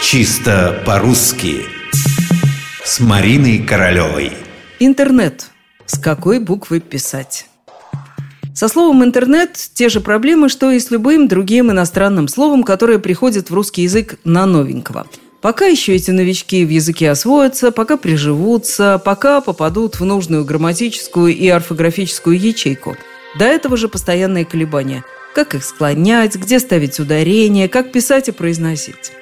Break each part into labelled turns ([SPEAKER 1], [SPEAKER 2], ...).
[SPEAKER 1] Чисто по-русски С Мариной Королевой
[SPEAKER 2] Интернет. С какой буквы писать? Со словом «интернет» те же проблемы, что и с любым другим иностранным словом, которое приходит в русский язык на новенького. Пока еще эти новички в языке освоятся, пока приживутся, пока попадут в нужную грамматическую и орфографическую ячейку. До этого же постоянные колебания. Как их склонять, где ставить ударение, как писать и произносить.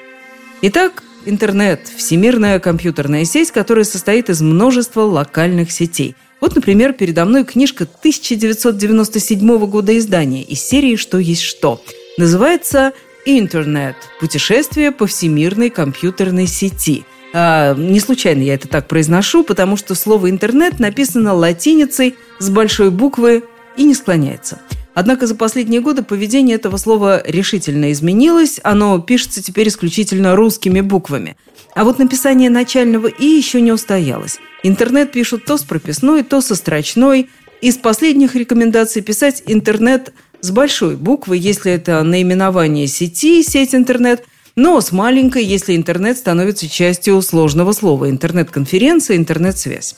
[SPEAKER 2] Итак, интернет – всемирная компьютерная сеть, которая состоит из множества локальных сетей. Вот, например, передо мной книжка 1997 года издания из серии «Что есть что». Называется «Интернет. Путешествие по всемирной компьютерной сети». А, не случайно я это так произношу, потому что слово «интернет» написано латиницей с большой буквы и не склоняется – Однако за последние годы поведение этого слова решительно изменилось. Оно пишется теперь исключительно русскими буквами. А вот написание начального «и» еще не устоялось. Интернет пишут то с прописной, то со строчной. Из последних рекомендаций писать интернет с большой буквы, если это наименование сети, сеть интернет, но с маленькой, если интернет становится частью сложного слова интернет-конференция, интернет-связь.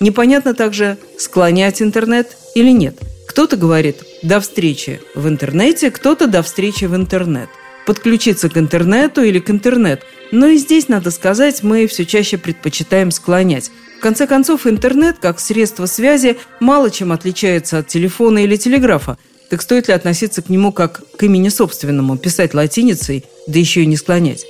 [SPEAKER 2] Непонятно также, склонять интернет или нет – кто-то говорит «до встречи в интернете», кто-то «до встречи в интернет». Подключиться к интернету или к интернет. Но и здесь, надо сказать, мы все чаще предпочитаем склонять. В конце концов, интернет, как средство связи, мало чем отличается от телефона или телеграфа. Так стоит ли относиться к нему как к имени собственному, писать латиницей, да еще и не склонять?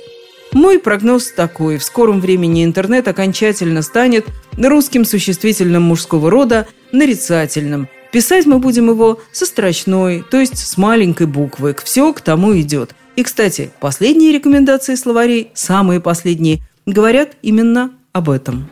[SPEAKER 2] Мой прогноз такой. В скором времени интернет окончательно станет русским существительным мужского рода нарицательным – Писать мы будем его со строчной, то есть с маленькой буквы. Все к тому идет. И, кстати, последние рекомендации словарей, самые последние, говорят именно об этом.